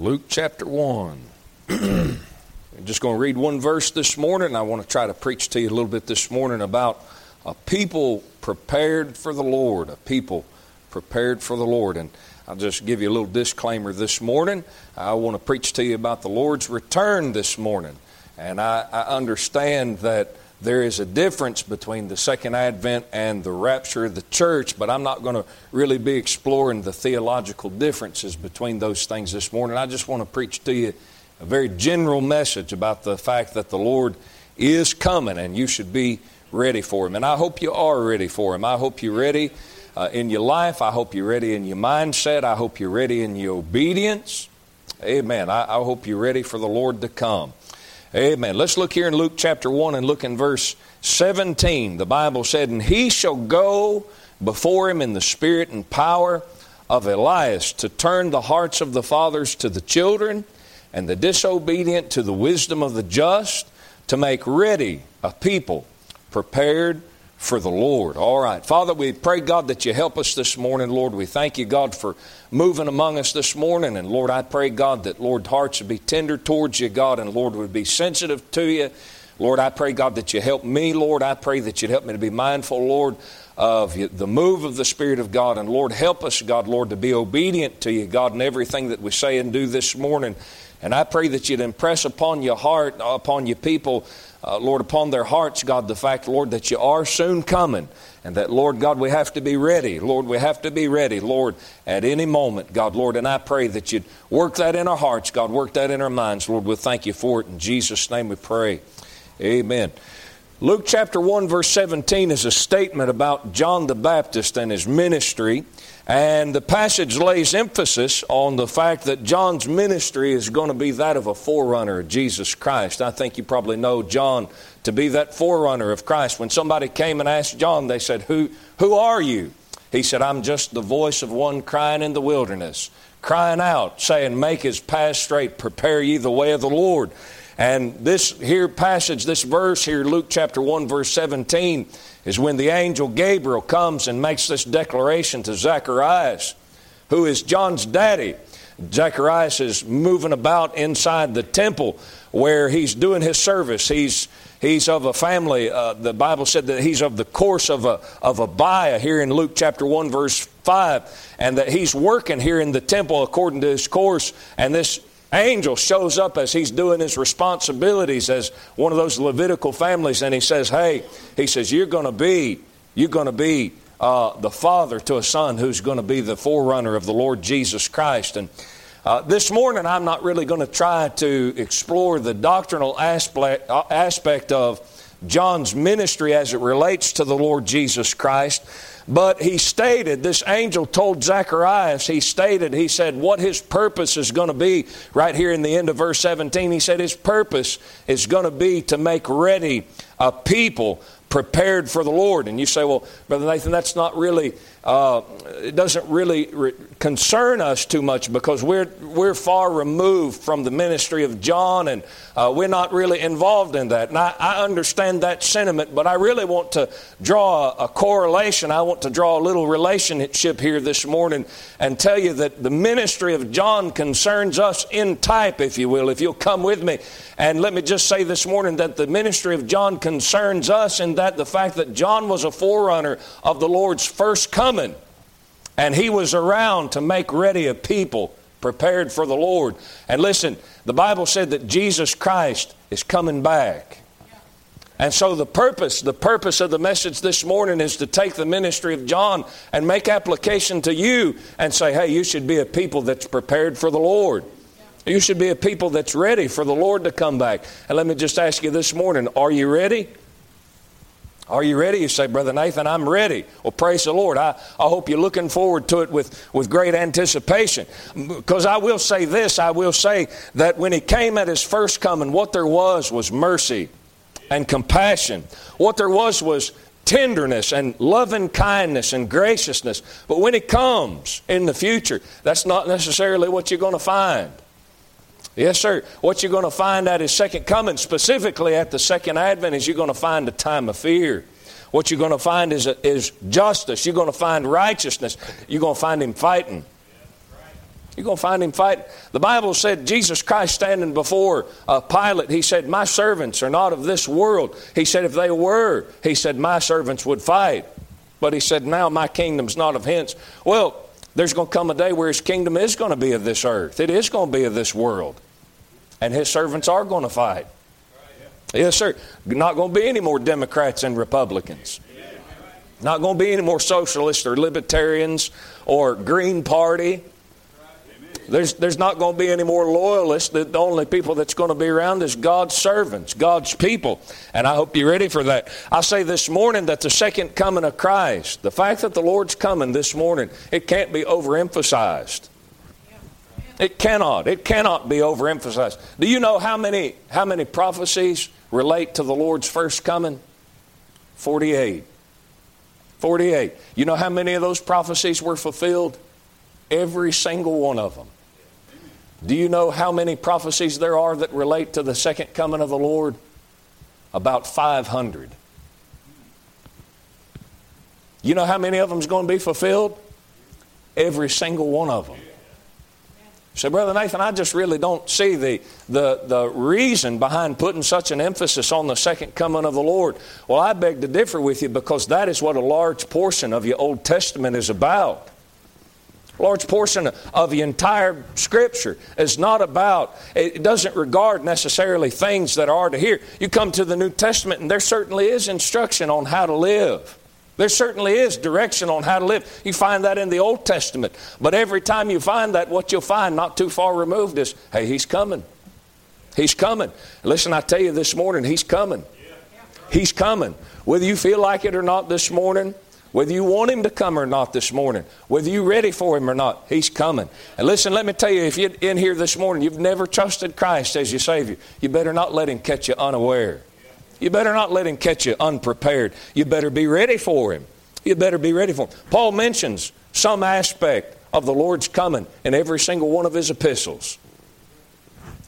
Luke chapter 1. I'm just going to read one verse this morning. I want to try to preach to you a little bit this morning about a people prepared for the Lord. A people prepared for the Lord. And I'll just give you a little disclaimer this morning. I want to preach to you about the Lord's return this morning. And I, I understand that there is a difference between the second advent and the rapture of the church, but I'm not going to really be exploring the theological differences between those things this morning. I just want to preach to you a very general message about the fact that the Lord is coming and you should be ready for Him. And I hope you are ready for Him. I hope you're ready uh, in your life. I hope you're ready in your mindset. I hope you're ready in your obedience. Amen. I, I hope you're ready for the Lord to come. Amen. Let's look here in Luke chapter 1 and look in verse 17. The Bible said, And he shall go before him in the spirit and power of Elias to turn the hearts of the fathers to the children and the disobedient to the wisdom of the just to make ready a people prepared for the Lord. All right. Father, we pray, God, that you help us this morning, Lord. We thank you, God, for moving among us this morning. And Lord, I pray, God, that, Lord, hearts would be tender towards you, God, and Lord, would be sensitive to you. Lord, I pray, God, that you help me, Lord. I pray that you'd help me to be mindful, Lord, of the move of the Spirit of God. And Lord, help us, God, Lord, to be obedient to you, God, in everything that we say and do this morning. And I pray that you'd impress upon your heart, upon your people, uh, Lord, upon their hearts, God, the fact, Lord, that you are soon coming. And that, Lord God, we have to be ready. Lord, we have to be ready, Lord, at any moment, God, Lord. And I pray that you'd work that in our hearts, God, work that in our minds. Lord, we thank you for it. In Jesus' name we pray. Amen. Luke chapter 1, verse 17 is a statement about John the Baptist and his ministry. And the passage lays emphasis on the fact that John's ministry is going to be that of a forerunner of Jesus Christ. I think you probably know John to be that forerunner of Christ. When somebody came and asked John, they said, Who, who are you? He said, I'm just the voice of one crying in the wilderness, crying out, saying, Make his path straight, prepare ye the way of the Lord. And this here passage, this verse here, Luke chapter 1, verse 17, is when the angel Gabriel comes and makes this declaration to Zacharias, who is John's daddy. Zacharias is moving about inside the temple where he's doing his service. He's, he's of a family, uh, the Bible said that he's of the course of, a, of Abia here in Luke chapter 1, verse 5, and that he's working here in the temple according to his course. And this angel shows up as he's doing his responsibilities as one of those Levitical families, and he says, Hey, he says, You're going to be, you're going to be uh, the father to a son who's going to be the forerunner of the Lord Jesus Christ. And uh, this morning, I'm not really going to try to explore the doctrinal aspect, uh, aspect of John's ministry as it relates to the Lord Jesus Christ. But he stated, this angel told Zacharias, he stated, he said, what his purpose is going to be right here in the end of verse 17. He said, his purpose is going to be to make ready a people prepared for the Lord. And you say, well, Brother Nathan, that's not really, uh, it doesn't really re- concern us too much because we're, we're far removed from the ministry of John and uh, we're not really involved in that. And I, I, understand that sentiment, but I really want to draw a, a correlation. I want to draw a little relationship here this morning and tell you that the ministry of John concerns us in type, if you will, if you'll come with me. And let me just say this morning that the ministry of John concerns us in that the fact that John was a forerunner of the Lord's first coming. And he was around to make ready a people prepared for the Lord. And listen, the Bible said that Jesus Christ is coming back. And so the purpose, the purpose of the message this morning is to take the ministry of John and make application to you and say, hey, you should be a people that's prepared for the Lord. You should be a people that's ready for the Lord to come back. And let me just ask you this morning, are you ready? Are you ready? You say, Brother Nathan, I'm ready. Well, praise the Lord. I, I hope you're looking forward to it with, with great anticipation. Because I will say this I will say that when He came at His first coming, what there was was mercy and compassion. What there was was tenderness and loving kindness and graciousness. But when He comes in the future, that's not necessarily what you're going to find. Yes, sir. What you're going to find at his second coming, specifically at the second advent, is you're going to find a time of fear. What you're going to find is, is justice. You're going to find righteousness. You're going to find him fighting. You're going to find him fighting. The Bible said Jesus Christ standing before uh, Pilate, he said, My servants are not of this world. He said, If they were, he said, My servants would fight. But he said, Now my kingdom's not of hence. Well, there's going to come a day where his kingdom is going to be of this earth, it is going to be of this world. And his servants are going to fight. Yes, sir. Not going to be any more Democrats and Republicans. Not going to be any more socialists or libertarians or Green Party. There's, there's not going to be any more loyalists. The, the only people that's going to be around is God's servants, God's people. And I hope you're ready for that. I say this morning that the second coming of Christ, the fact that the Lord's coming this morning, it can't be overemphasized. It cannot. It cannot be overemphasized. Do you know how many, how many prophecies relate to the Lord's first coming? 48. 48. You know how many of those prophecies were fulfilled? Every single one of them. Do you know how many prophecies there are that relate to the second coming of the Lord? About 500. You know how many of them is going to be fulfilled? Every single one of them. So, Brother Nathan, I just really don't see the, the, the reason behind putting such an emphasis on the second coming of the Lord. Well, I beg to differ with you because that is what a large portion of your Old Testament is about A large portion of the entire Scripture is not about, it doesn't regard necessarily things that are to hear. You come to the New Testament, and there certainly is instruction on how to live. There certainly is direction on how to live. You find that in the Old Testament. But every time you find that, what you'll find not too far removed is, hey, he's coming. He's coming. Listen, I tell you this morning, he's coming. He's coming. Whether you feel like it or not this morning, whether you want him to come or not this morning, whether you're ready for him or not, he's coming. And listen, let me tell you, if you're in here this morning, you've never trusted Christ as your Savior, you better not let him catch you unaware. You better not let him catch you unprepared. You better be ready for him. You better be ready for him. Paul mentions some aspect of the Lord's coming in every single one of his epistles.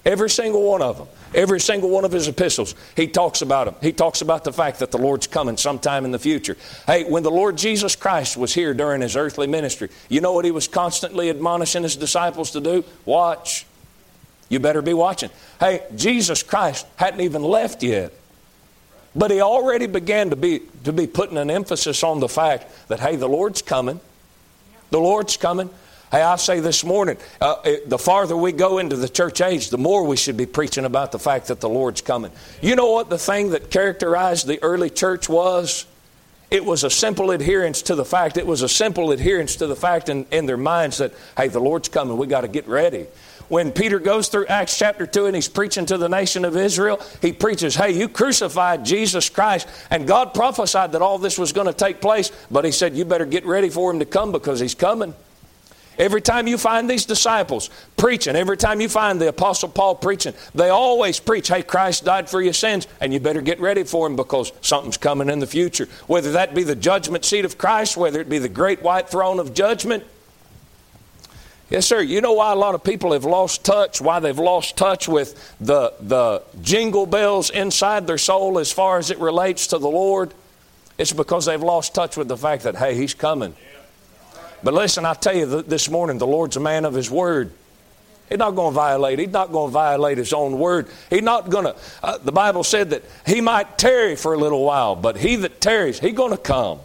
Every single one of them. Every single one of his epistles, he talks about them. He talks about the fact that the Lord's coming sometime in the future. Hey, when the Lord Jesus Christ was here during his earthly ministry, you know what he was constantly admonishing his disciples to do? Watch. You better be watching. Hey, Jesus Christ hadn't even left yet. But he already began to be, to be putting an emphasis on the fact that, hey, the Lord's coming. The Lord's coming. Hey, I say this morning, uh, it, the farther we go into the church age, the more we should be preaching about the fact that the Lord's coming. You know what the thing that characterized the early church was? It was a simple adherence to the fact, it was a simple adherence to the fact in, in their minds that, hey, the Lord's coming, we got to get ready. When Peter goes through Acts chapter 2 and he's preaching to the nation of Israel, he preaches, hey, you crucified Jesus Christ, and God prophesied that all this was going to take place, but he said, you better get ready for him to come because he's coming. Every time you find these disciples preaching, every time you find the Apostle Paul preaching, they always preach, hey, Christ died for your sins, and you better get ready for him because something's coming in the future. Whether that be the judgment seat of Christ, whether it be the great white throne of judgment. Yes, sir. You know why a lot of people have lost touch, why they've lost touch with the, the jingle bells inside their soul as far as it relates to the Lord? It's because they've lost touch with the fact that, hey, He's coming. But listen, I tell you this morning, the Lord's a man of His word. He's not going to violate. He's not going to violate His own word. He's not going to. Uh, the Bible said that He might tarry for a little while, but He that tarries, He's going to come.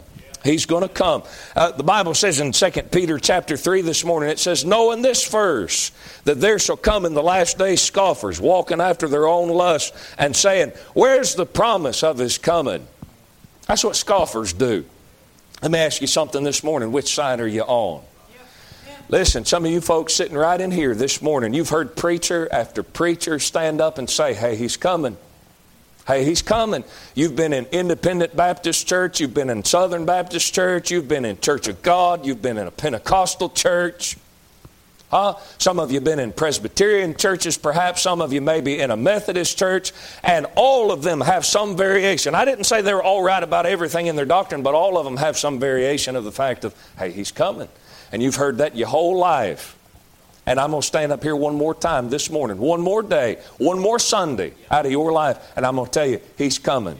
He's going to come. Uh, the Bible says in 2 Peter chapter 3 this morning, it says, Knowing this first, that there shall come in the last days scoffers, walking after their own lust, and saying, Where's the promise of his coming? That's what scoffers do. Let me ask you something this morning. Which side are you on? Listen, some of you folks sitting right in here this morning, you've heard preacher after preacher stand up and say, Hey, he's coming. Hey, he's coming. You've been in Independent Baptist Church, you've been in Southern Baptist Church, you've been in Church of God, you've been in a Pentecostal church. Huh? Some of you been in Presbyterian churches, perhaps. Some of you may be in a Methodist church. And all of them have some variation. I didn't say they were all right about everything in their doctrine, but all of them have some variation of the fact of, hey, he's coming. And you've heard that your whole life. And I'm going to stand up here one more time this morning, one more day, one more Sunday out of your life, and I'm going to tell you, he's coming.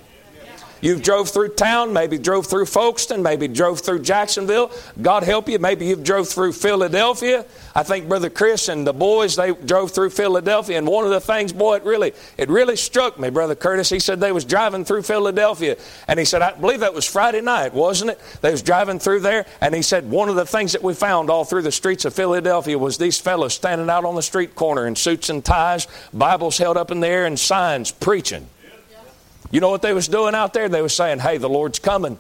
You've drove through town, maybe drove through Folkston, maybe drove through Jacksonville. God help you, maybe you've drove through Philadelphia. I think Brother Chris and the boys, they drove through Philadelphia. And one of the things, boy, it really, it really struck me, Brother Curtis. He said they was driving through Philadelphia. And he said, I believe that was Friday night, wasn't it? They was driving through there. And he said, one of the things that we found all through the streets of Philadelphia was these fellows standing out on the street corner in suits and ties, Bibles held up in the air and signs preaching. You know what they was doing out there? They was saying, hey, the Lord's coming.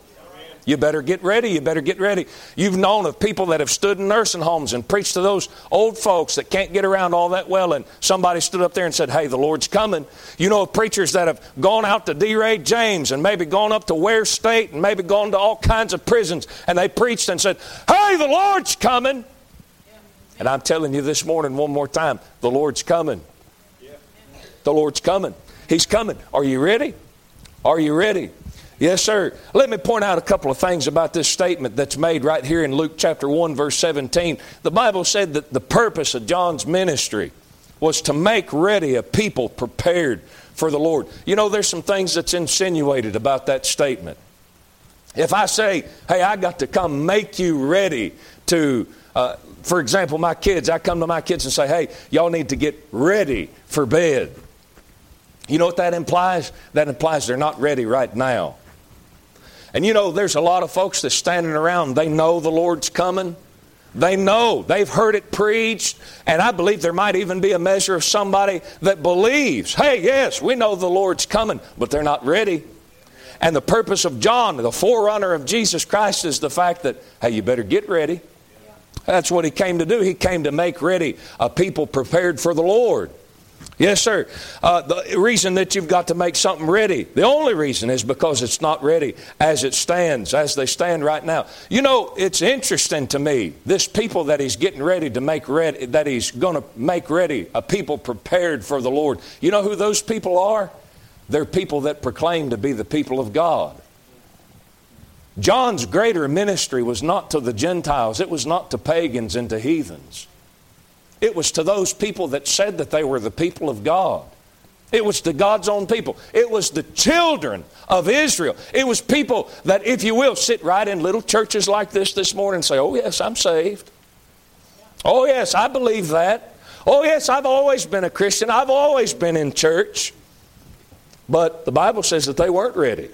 You better get ready. You better get ready. You've known of people that have stood in nursing homes and preached to those old folks that can't get around all that well, and somebody stood up there and said, Hey, the Lord's coming. You know of preachers that have gone out to D. Ray James and maybe gone up to Ware State and maybe gone to all kinds of prisons, and they preached and said, Hey, the Lord's coming. And I'm telling you this morning one more time the Lord's coming. The Lord's coming. He's coming. Are you ready? Are you ready? Yes, sir. Let me point out a couple of things about this statement that's made right here in Luke chapter 1, verse 17. The Bible said that the purpose of John's ministry was to make ready a people prepared for the Lord. You know, there's some things that's insinuated about that statement. If I say, hey, I got to come make you ready to, uh, for example, my kids, I come to my kids and say, hey, y'all need to get ready for bed. You know what that implies? That implies they're not ready right now. And you know, there's a lot of folks that's standing around, they know the Lord's coming. They know, they've heard it preached, and I believe there might even be a measure of somebody that believes, hey, yes, we know the Lord's coming, but they're not ready. And the purpose of John, the forerunner of Jesus Christ, is the fact that, hey, you better get ready. That's what he came to do. He came to make ready a people prepared for the Lord. Yes, sir. Uh, the reason that you've got to make something ready, the only reason is because it's not ready as it stands, as they stand right now. You know, it's interesting to me, this people that he's getting ready to make ready, that he's going to make ready, a people prepared for the Lord. You know who those people are? They're people that proclaim to be the people of God. John's greater ministry was not to the Gentiles, it was not to pagans and to heathens. It was to those people that said that they were the people of God. It was to God's own people. It was the children of Israel. It was people that, if you will, sit right in little churches like this this morning and say, Oh, yes, I'm saved. Oh, yes, I believe that. Oh, yes, I've always been a Christian. I've always been in church. But the Bible says that they weren't ready.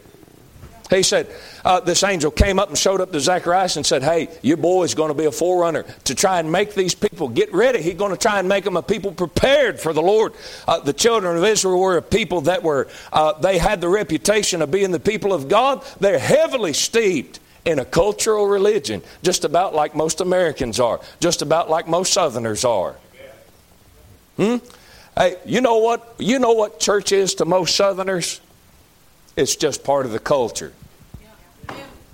He said, uh, this angel came up and showed up to Zacharias and said, Hey, your boy is going to be a forerunner to try and make these people get ready. He's going to try and make them a people prepared for the Lord. Uh, the children of Israel were a people that were, uh, they had the reputation of being the people of God. They're heavily steeped in a cultural religion, just about like most Americans are, just about like most Southerners are. Hmm? Hey, you know what? You know what church is to most Southerners? It's just part of the culture.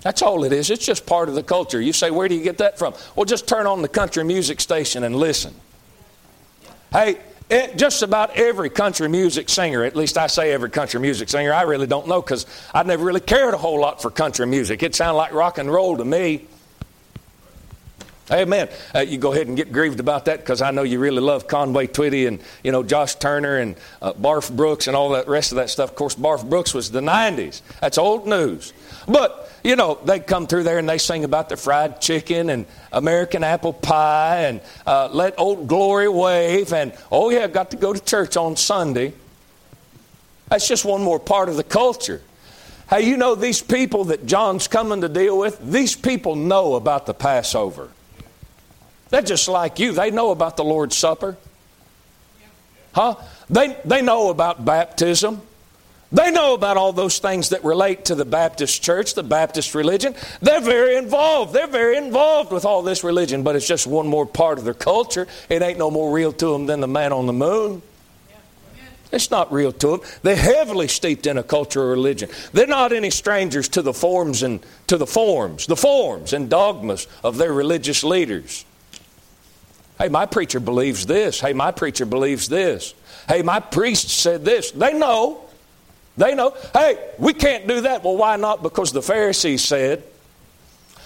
That's all it is. It's just part of the culture. You say, where do you get that from? Well, just turn on the country music station and listen. Hey, it, just about every country music singer, at least I say every country music singer, I really don't know because I never really cared a whole lot for country music. It sounded like rock and roll to me. Amen. Uh, you go ahead and get grieved about that because I know you really love Conway Twitty and you know Josh Turner and uh, Barf Brooks and all that rest of that stuff. Of course, Barf Brooks was the '90s. That's old news. But you know they come through there and they sing about the fried chicken and American apple pie and uh, let old glory wave and oh yeah, got to go to church on Sunday. That's just one more part of the culture. Hey, you know these people that John's coming to deal with. These people know about the Passover. They're just like you. They know about the Lord's Supper. Huh? They, they know about baptism. They know about all those things that relate to the Baptist church, the Baptist religion. They're very involved. They're very involved with all this religion, but it's just one more part of their culture. It ain't no more real to them than the man on the moon. It's not real to them. They're heavily steeped in a culture of religion. They're not any strangers to the forms and to the forms, the forms and dogmas of their religious leaders. Hey, my preacher believes this. Hey, my preacher believes this. Hey, my priest said this. They know. They know. Hey, we can't do that. Well, why not? Because the Pharisees said.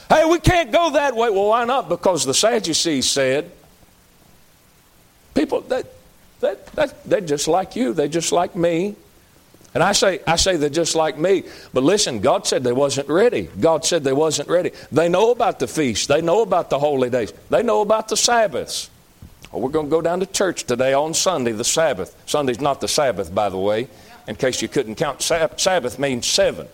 Hey, we can't go that way. Well, why not? Because the Sadducees said. People, that, that, that, they're just like you. They're just like me. And I say, I say they're just like me. But listen, God said they wasn't ready. God said they wasn't ready. They know about the feast. They know about the holy days. They know about the Sabbaths. We're going to go down to church today on Sunday, the Sabbath. Sunday's not the Sabbath, by the way, in case you couldn't count. Sabbath means seven.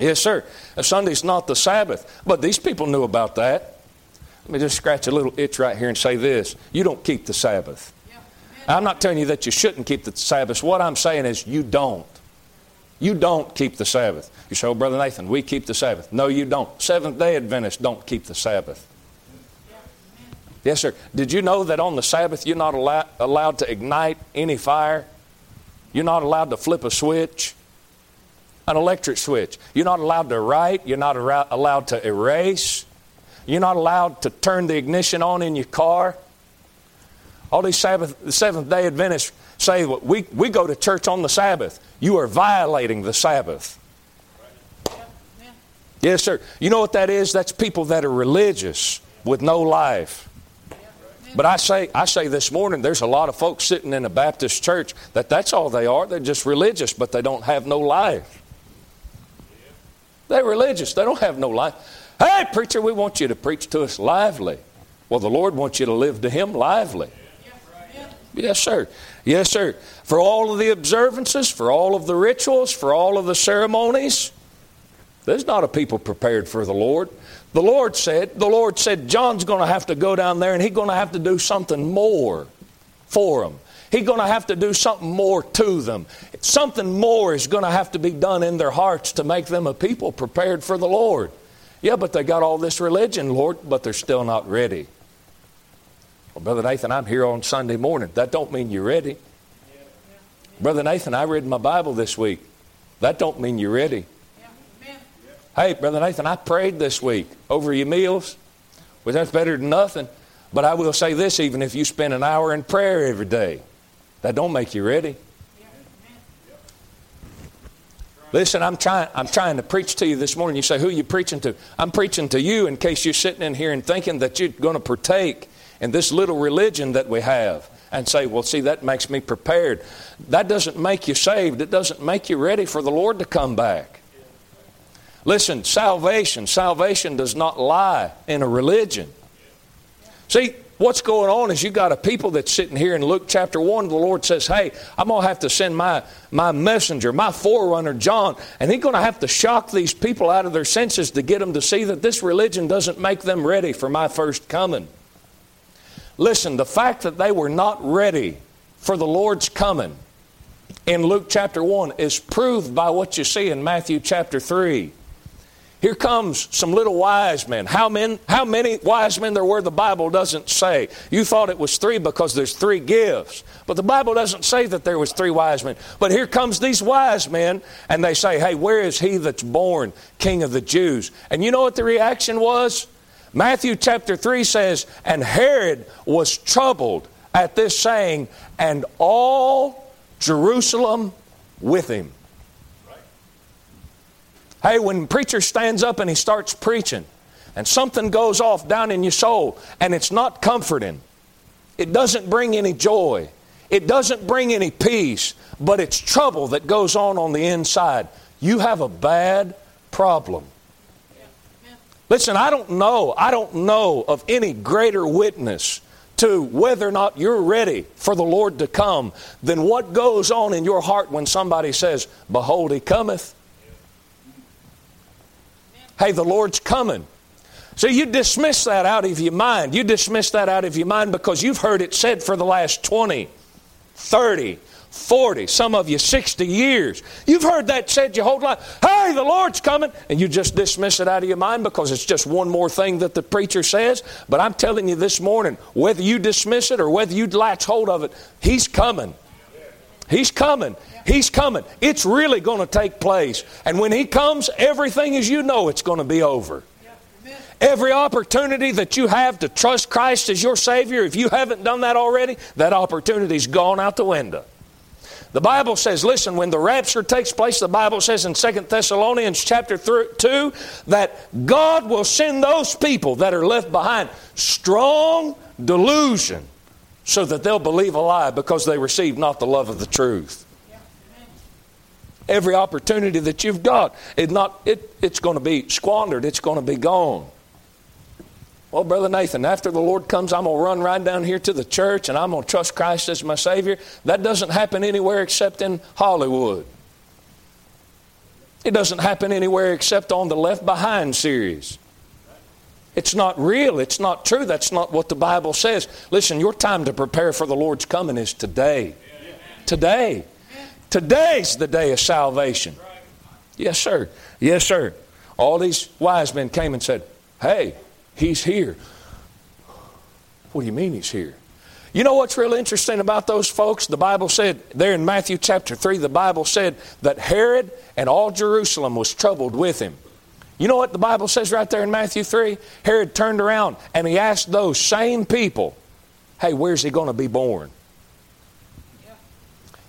Yes, sir. Uh, Sunday's not the Sabbath. But these people knew about that. Let me just scratch a little itch right here and say this you don't keep the Sabbath. I'm not telling you that you shouldn't keep the Sabbath. What I'm saying is you don't. You don't keep the Sabbath. You say, oh, Brother Nathan, we keep the Sabbath. No, you don't. Seventh day Adventists don't keep the Sabbath. Yes, sir. Did you know that on the Sabbath you're not allow- allowed to ignite any fire? You're not allowed to flip a switch, an electric switch. You're not allowed to write. You're not ar- allowed to erase. You're not allowed to turn the ignition on in your car. All these Sabbath, the Seventh day Adventists say, well, we, we go to church on the Sabbath. You are violating the Sabbath. Yes, sir. You know what that is? That's people that are religious with no life. But I say, I say this morning, there's a lot of folks sitting in a Baptist church that that's all they are. They're just religious, but they don't have no life. They're religious. They don't have no life. Hey, preacher, we want you to preach to us lively. Well, the Lord wants you to live to Him lively. Yes, sir. Yes, sir. For all of the observances, for all of the rituals, for all of the ceremonies, there's not a people prepared for the Lord. The Lord said, the Lord said, John's going to have to go down there and he's going to have to do something more for them. He's going to have to do something more to them. Something more is going to have to be done in their hearts to make them a people prepared for the Lord. Yeah, but they got all this religion, Lord, but they're still not ready. Well, Brother Nathan, I'm here on Sunday morning. That don't mean you're ready. Brother Nathan, I read my Bible this week. That don't mean you're ready. Hey, Brother Nathan, I prayed this week over your meals. Well, that's better than nothing. But I will say this even if you spend an hour in prayer every day, that don't make you ready. Listen, I'm trying, I'm trying to preach to you this morning. You say, Who are you preaching to? I'm preaching to you in case you're sitting in here and thinking that you're going to partake in this little religion that we have and say, Well, see, that makes me prepared. That doesn't make you saved, it doesn't make you ready for the Lord to come back. Listen, salvation, salvation does not lie in a religion. See, what's going on is you got a people that's sitting here in Luke chapter 1. The Lord says, Hey, I'm going to have to send my, my messenger, my forerunner, John, and he's going to have to shock these people out of their senses to get them to see that this religion doesn't make them ready for my first coming. Listen, the fact that they were not ready for the Lord's coming in Luke chapter 1 is proved by what you see in Matthew chapter 3. Here comes some little wise men. How many, how many wise men there were, the Bible doesn't say. You thought it was three because there's three gifts. But the Bible doesn't say that there was three wise men. But here comes these wise men, and they say, Hey, where is he that's born King of the Jews? And you know what the reaction was? Matthew chapter 3 says, And Herod was troubled at this saying, and all Jerusalem with him. Hey, when preacher stands up and he starts preaching, and something goes off down in your soul, and it's not comforting, it doesn't bring any joy, it doesn't bring any peace, but it's trouble that goes on on the inside. You have a bad problem. Listen, I don't know, I don't know of any greater witness to whether or not you're ready for the Lord to come than what goes on in your heart when somebody says, Behold, he cometh. Hey, the Lord's coming. So you dismiss that out of your mind. You dismiss that out of your mind because you've heard it said for the last 20, 30, 40, some of you 60 years. You've heard that said your whole life. Hey, the Lord's coming. And you just dismiss it out of your mind because it's just one more thing that the preacher says. But I'm telling you this morning, whether you dismiss it or whether you latch hold of it, He's coming. He's coming. He's coming. It's really going to take place. And when He comes, everything as you know it's going to be over. Every opportunity that you have to trust Christ as your Savior, if you haven't done that already, that opportunity's gone out the window. The Bible says, listen, when the rapture takes place, the Bible says in 2 Thessalonians chapter 2 that God will send those people that are left behind strong delusion so that they'll believe a lie because they receive not the love of the truth. Every opportunity that you've got, it not, it, it's going to be squandered, it's going to be gone. Well, Brother Nathan, after the Lord comes, I'm going to run right down here to the church and I'm going to trust Christ as my Savior. That doesn't happen anywhere except in Hollywood. It doesn't happen anywhere except on the Left Behind series. It's not real. It's not true. That's not what the Bible says. Listen, your time to prepare for the Lord's coming is today. Today. Today's the day of salvation. Yes, sir. Yes, sir. All these wise men came and said, Hey, he's here. What do you mean he's here? You know what's real interesting about those folks? The Bible said, there in Matthew chapter 3, the Bible said that Herod and all Jerusalem was troubled with him. You know what the Bible says right there in Matthew 3? Herod turned around and he asked those same people, hey, where's he going to be born?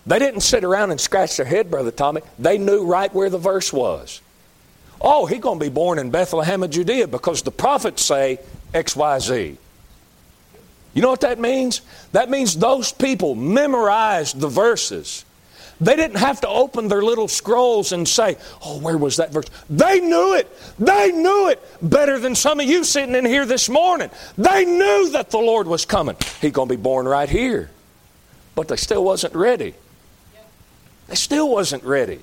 They didn't sit around and scratch their head, Brother Tommy. They knew right where the verse was. Oh, he's going to be born in Bethlehem of Judea because the prophets say XYZ. You know what that means? That means those people memorized the verses. They didn't have to open their little scrolls and say, Oh, where was that verse? They knew it. They knew it better than some of you sitting in here this morning. They knew that the Lord was coming. He's going to be born right here. But they still wasn't ready. They still wasn't ready.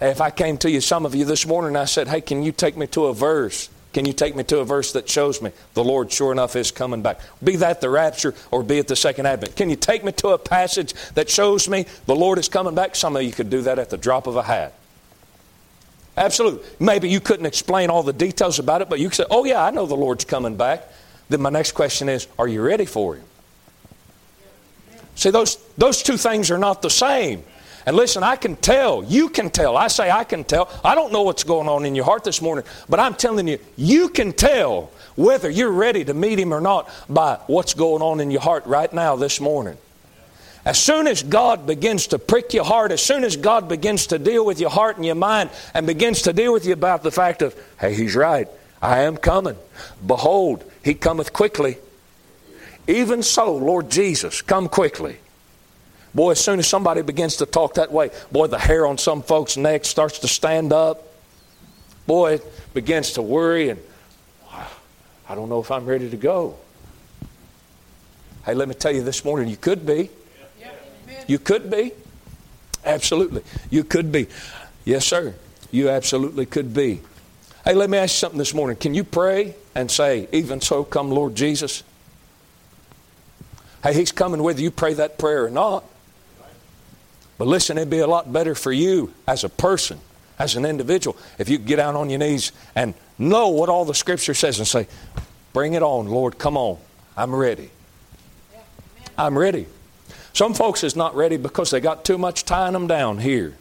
If I came to you, some of you this morning, I said, Hey, can you take me to a verse? Can you take me to a verse that shows me the Lord sure enough is coming back? Be that the rapture or be it the second advent. Can you take me to a passage that shows me the Lord is coming back? Some of you could do that at the drop of a hat. Absolutely. Maybe you couldn't explain all the details about it, but you could say, Oh, yeah, I know the Lord's coming back. Then my next question is, Are you ready for Him? See, those, those two things are not the same. And listen, I can tell, you can tell. I say I can tell. I don't know what's going on in your heart this morning, but I'm telling you, you can tell whether you're ready to meet Him or not by what's going on in your heart right now this morning. As soon as God begins to prick your heart, as soon as God begins to deal with your heart and your mind and begins to deal with you about the fact of, hey, He's right, I am coming. Behold, He cometh quickly. Even so, Lord Jesus, come quickly. Boy, as soon as somebody begins to talk that way, boy, the hair on some folks' neck starts to stand up. Boy, it begins to worry, and I don't know if I'm ready to go. Hey, let me tell you this morning, you could be. You could be. Absolutely. You could be. Yes, sir. You absolutely could be. Hey, let me ask you something this morning. Can you pray and say, Even so, come, Lord Jesus? Hey, He's coming whether you pray that prayer or not. But listen, it'd be a lot better for you as a person, as an individual, if you get down on your knees and know what all the Scripture says and say, Bring it on, Lord, come on. I'm ready. I'm ready. Some folks is not ready because they got too much tying them down here.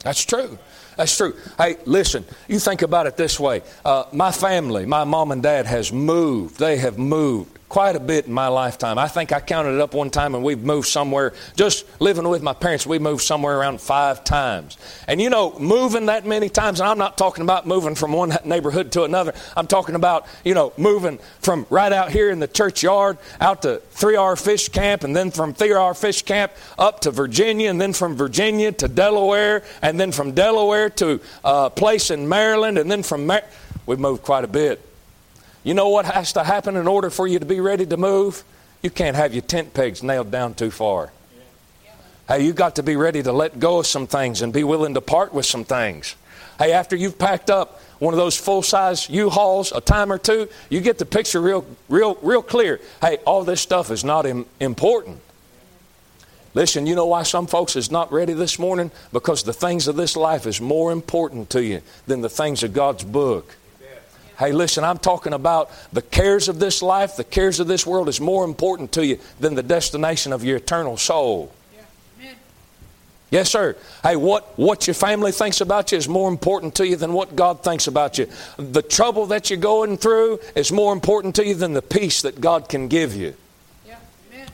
That's true. That's true. Hey, listen, you think about it this way. Uh, my family, my mom and dad has moved. They have moved quite a bit in my lifetime. I think I counted it up one time and we've moved somewhere, just living with my parents, we moved somewhere around five times. And you know, moving that many times, and I'm not talking about moving from one neighborhood to another. I'm talking about, you know, moving from right out here in the churchyard out to 3R Fish Camp, and then from 3R Fish Camp up to Virginia, and then from Virginia to Delaware, and then from Delaware to a place in Maryland, and then from Mar- we've moved quite a bit. You know what has to happen in order for you to be ready to move? You can't have your tent pegs nailed down too far. Hey, you got to be ready to let go of some things and be willing to part with some things. Hey, after you've packed up one of those full size U hauls a time or two, you get the picture real, real, real clear. Hey, all this stuff is not Im- important. Listen, you know why some folks is not ready this morning? Because the things of this life is more important to you than the things of God's book. Hey, listen, I'm talking about the cares of this life, the cares of this world is more important to you than the destination of your eternal soul. Yes, sir. Hey, what, what your family thinks about you is more important to you than what God thinks about you. The trouble that you're going through is more important to you than the peace that God can give you.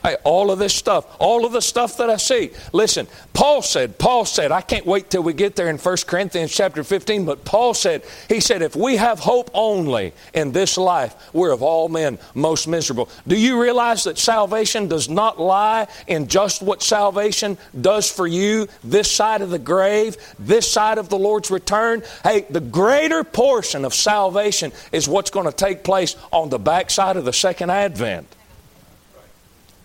Hey, all of this stuff, all of the stuff that I see. Listen, Paul said, Paul said, I can't wait till we get there in 1 Corinthians chapter 15, but Paul said, he said, if we have hope only in this life, we're of all men most miserable. Do you realize that salvation does not lie in just what salvation does for you this side of the grave, this side of the Lord's return? Hey, the greater portion of salvation is what's going to take place on the backside of the second advent.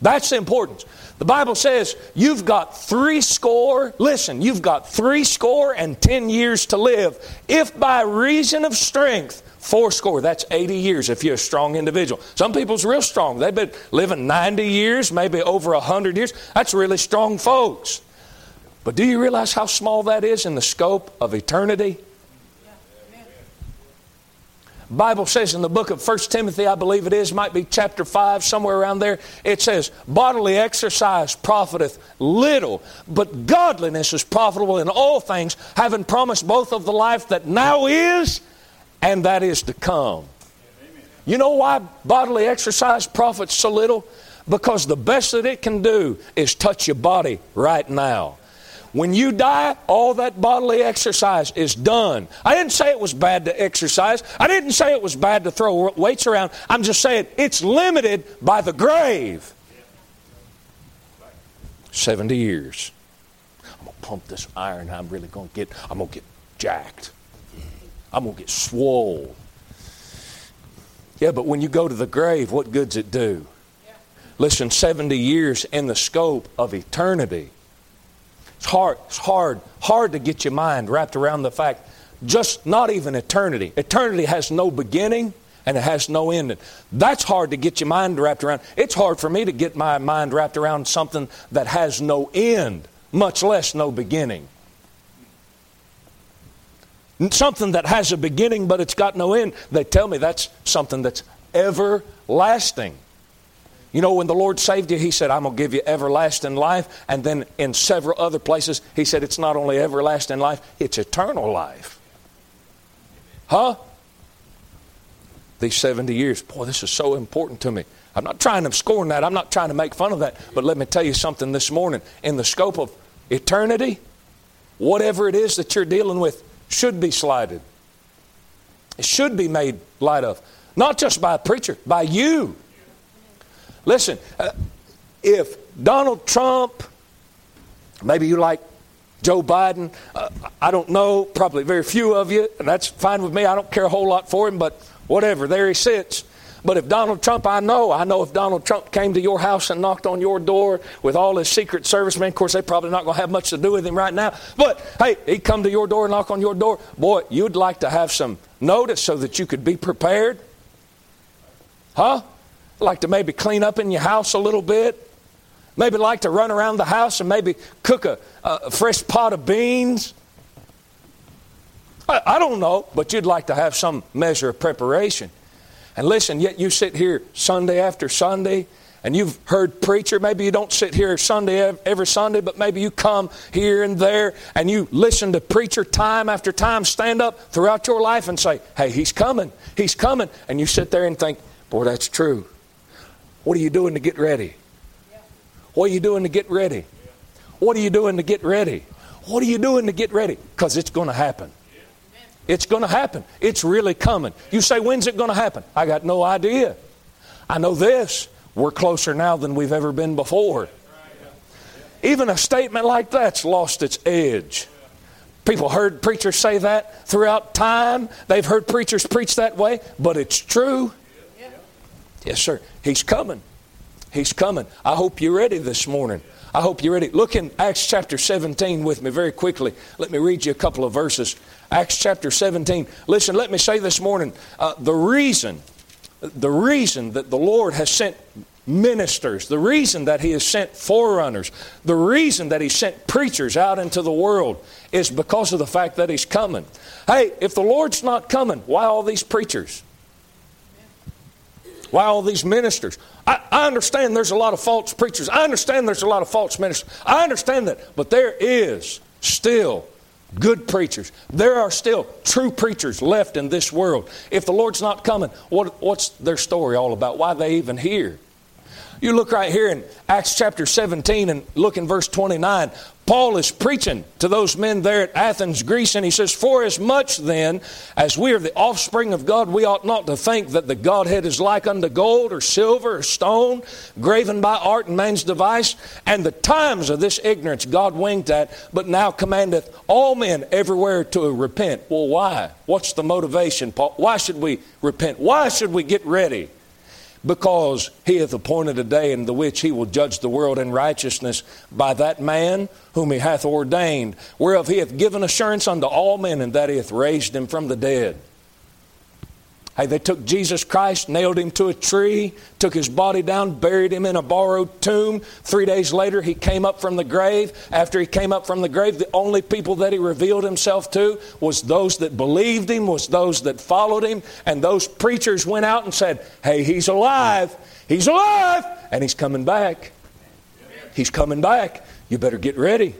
That's the importance. The Bible says you've got three score, listen, you've got three score and ten years to live. If by reason of strength, four score, that's 80 years if you're a strong individual. Some people's real strong. They've been living 90 years, maybe over 100 years. That's really strong folks. But do you realize how small that is in the scope of eternity? Bible says in the book of 1 Timothy, I believe it is, might be chapter 5, somewhere around there, it says, Bodily exercise profiteth little, but godliness is profitable in all things, having promised both of the life that now is and that is to come. You know why bodily exercise profits so little? Because the best that it can do is touch your body right now. When you die, all that bodily exercise is done. I didn't say it was bad to exercise. I didn't say it was bad to throw weights around. I'm just saying it's limited by the grave. 70 years. I'm going to pump this iron. I'm really going to get, I'm going to get jacked. I'm going to get swole. Yeah, but when you go to the grave, what good's it do? Listen, 70 years in the scope of eternity it's hard, it's hard, hard to get your mind wrapped around the fact just not even eternity. Eternity has no beginning and it has no ending. That's hard to get your mind wrapped around. It's hard for me to get my mind wrapped around something that has no end, much less no beginning. Something that has a beginning but it's got no end, they tell me that's something that's everlasting. You know, when the Lord saved you, He said, I'm going to give you everlasting life. And then in several other places, He said, it's not only everlasting life, it's eternal life. Huh? These 70 years. Boy, this is so important to me. I'm not trying to scorn that. I'm not trying to make fun of that. But let me tell you something this morning. In the scope of eternity, whatever it is that you're dealing with should be slighted. It should be made light of. Not just by a preacher, by you. Listen, uh, if Donald Trump, maybe you like Joe Biden, uh, I don't know, probably very few of you, and that's fine with me. I don't care a whole lot for him, but whatever, there he sits. But if Donald Trump, I know, I know if Donald Trump came to your house and knocked on your door with all his Secret Service men, of course, they're probably not going to have much to do with him right now. But hey, he'd come to your door and knock on your door. Boy, you'd like to have some notice so that you could be prepared. Huh? Like to maybe clean up in your house a little bit. Maybe like to run around the house and maybe cook a, a fresh pot of beans. I, I don't know, but you'd like to have some measure of preparation. And listen, yet you sit here Sunday after Sunday and you've heard preacher. Maybe you don't sit here Sunday every Sunday, but maybe you come here and there and you listen to preacher time after time, stand up throughout your life and say, Hey, he's coming, he's coming. And you sit there and think, Boy, that's true. What are you doing to get ready? What are you doing to get ready? What are you doing to get ready? What are you doing to get ready? Because it's going to happen. It's going to happen. It's really coming. You say, when's it going to happen? I got no idea. I know this. We're closer now than we've ever been before. Even a statement like that's lost its edge. People heard preachers say that throughout time. They've heard preachers preach that way, but it's true. Yes, sir. He's coming. He's coming. I hope you're ready this morning. I hope you're ready. Look in Acts chapter 17 with me very quickly. Let me read you a couple of verses. Acts chapter 17. Listen, let me say this morning uh, the reason, the reason that the Lord has sent ministers, the reason that He has sent forerunners, the reason that He sent preachers out into the world is because of the fact that He's coming. Hey, if the Lord's not coming, why all these preachers? Why all these ministers? I, I, understand there's a lot of false preachers. I understand there's a lot of false ministers. I understand that. But there is still good preachers. There are still true preachers left in this world. If the Lord's not coming, what, what's their story all about? Why are they even here? You look right here in Acts chapter 17 and look in verse 29. Paul is preaching to those men there at Athens, Greece, and he says, For as much then as we are the offspring of God, we ought not to think that the Godhead is like unto gold or silver or stone, graven by art and man's device. And the times of this ignorance God winked at, but now commandeth all men everywhere to repent. Well, why? What's the motivation, Paul? Why should we repent? Why should we get ready? Because he hath appointed a day in the which he will judge the world in righteousness by that man whom he hath ordained, whereof he hath given assurance unto all men, and that he hath raised him from the dead. Hey, they took Jesus Christ, nailed him to a tree, took his body down, buried him in a borrowed tomb. Three days later, he came up from the grave. After he came up from the grave, the only people that he revealed himself to was those that believed him, was those that followed him. And those preachers went out and said, Hey, he's alive. He's alive. And he's coming back. He's coming back. You better get ready.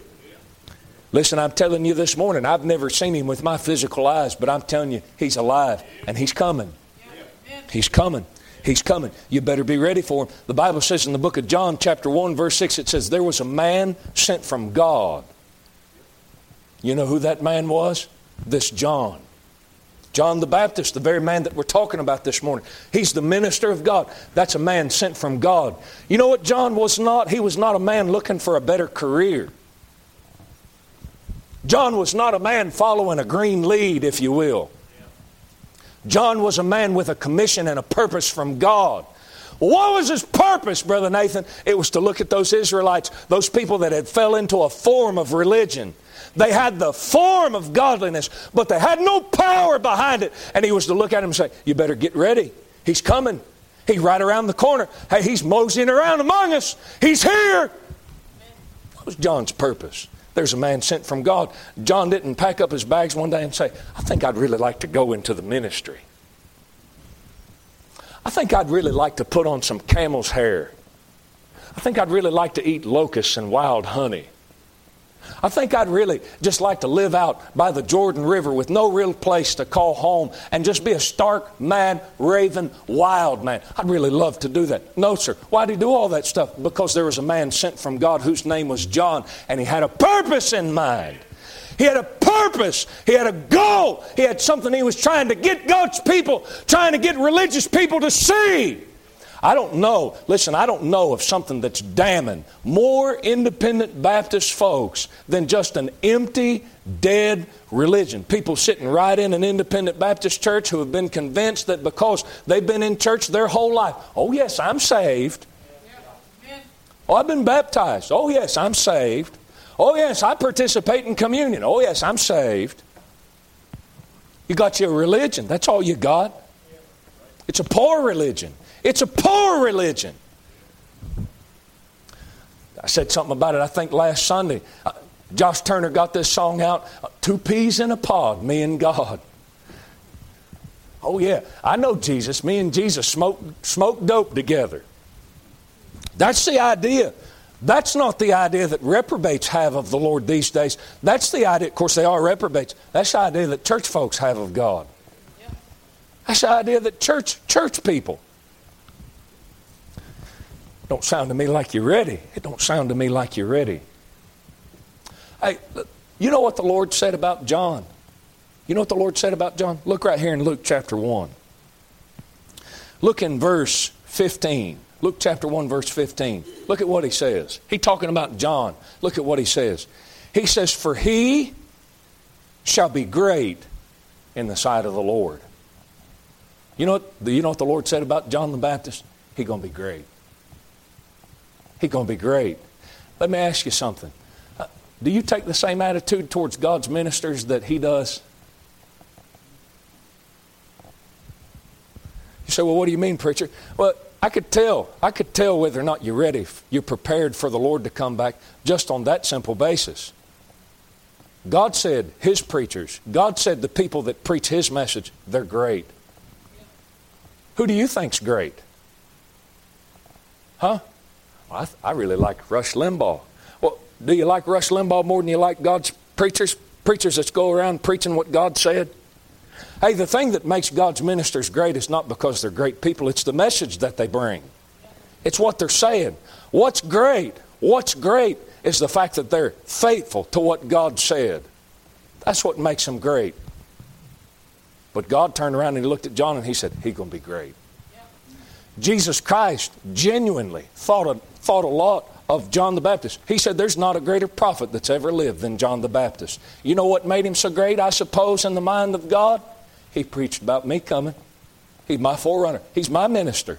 Listen, I'm telling you this morning, I've never seen him with my physical eyes, but I'm telling you, he's alive and he's coming. He's coming. He's coming. You better be ready for him. The Bible says in the book of John, chapter 1, verse 6, it says, There was a man sent from God. You know who that man was? This John. John the Baptist, the very man that we're talking about this morning. He's the minister of God. That's a man sent from God. You know what John was not? He was not a man looking for a better career. John was not a man following a green lead, if you will. John was a man with a commission and a purpose from God. What was his purpose, Brother Nathan? It was to look at those Israelites, those people that had fell into a form of religion. They had the form of godliness, but they had no power behind it. And he was to look at them and say, You better get ready. He's coming. He's right around the corner. Hey, he's moseying around among us. He's here. What was John's purpose? There's a man sent from God. John didn't pack up his bags one day and say, I think I'd really like to go into the ministry. I think I'd really like to put on some camel's hair. I think I'd really like to eat locusts and wild honey. I think I'd really just like to live out by the Jordan River with no real place to call home and just be a stark, mad, raven, wild man. I'd really love to do that. No, sir. Why did he do all that stuff? Because there was a man sent from God whose name was John, and he had a purpose in mind. He had a purpose. He had a goal. He had something he was trying to get God's people, trying to get religious people to see. I don't know, listen, I don't know of something that's damning more independent Baptist folks than just an empty, dead religion. People sitting right in an independent Baptist church who have been convinced that because they've been in church their whole life, oh, yes, I'm saved. Oh, I've been baptized. Oh, yes, I'm saved. Oh, yes, I participate in communion. Oh, yes, I'm saved. You got your religion. That's all you got. It's a poor religion. It's a poor religion. I said something about it, I think, last Sunday. Uh, Josh Turner got this song out Two Peas in a Pod, Me and God. Oh, yeah, I know Jesus. Me and Jesus smoke, smoke dope together. That's the idea. That's not the idea that reprobates have of the Lord these days. That's the idea, of course, they are reprobates. That's the idea that church folks have of God. That's the idea that church, church people don't sound to me like you're ready. It don't sound to me like you're ready. Hey, you know what the Lord said about John? You know what the Lord said about John? Look right here in Luke chapter 1. Look in verse 15. Luke chapter 1, verse 15. Look at what he says. He talking about John. Look at what he says. He says, For he shall be great in the sight of the Lord. You know what, you know what the Lord said about John the Baptist? He's going to be great. He's going to be great. Let me ask you something. Uh, do you take the same attitude towards God's ministers that He does? You say, well, what do you mean, preacher? Well, I could tell. I could tell whether or not you're ready, you're prepared for the Lord to come back just on that simple basis. God said His preachers, God said the people that preach His message, they're great. Who do you think's great? Huh? I, I really like Rush Limbaugh. Well, do you like Rush Limbaugh more than you like God's preachers? Preachers that go around preaching what God said? Hey, the thing that makes God's ministers great is not because they're great people, it's the message that they bring. It's what they're saying. What's great? What's great is the fact that they're faithful to what God said. That's what makes them great. But God turned around and he looked at John and he said, He's going to be great. Jesus Christ genuinely thought a, thought a lot of John the Baptist. He said, There's not a greater prophet that's ever lived than John the Baptist. You know what made him so great, I suppose, in the mind of God? He preached about me coming. He's my forerunner, he's my minister.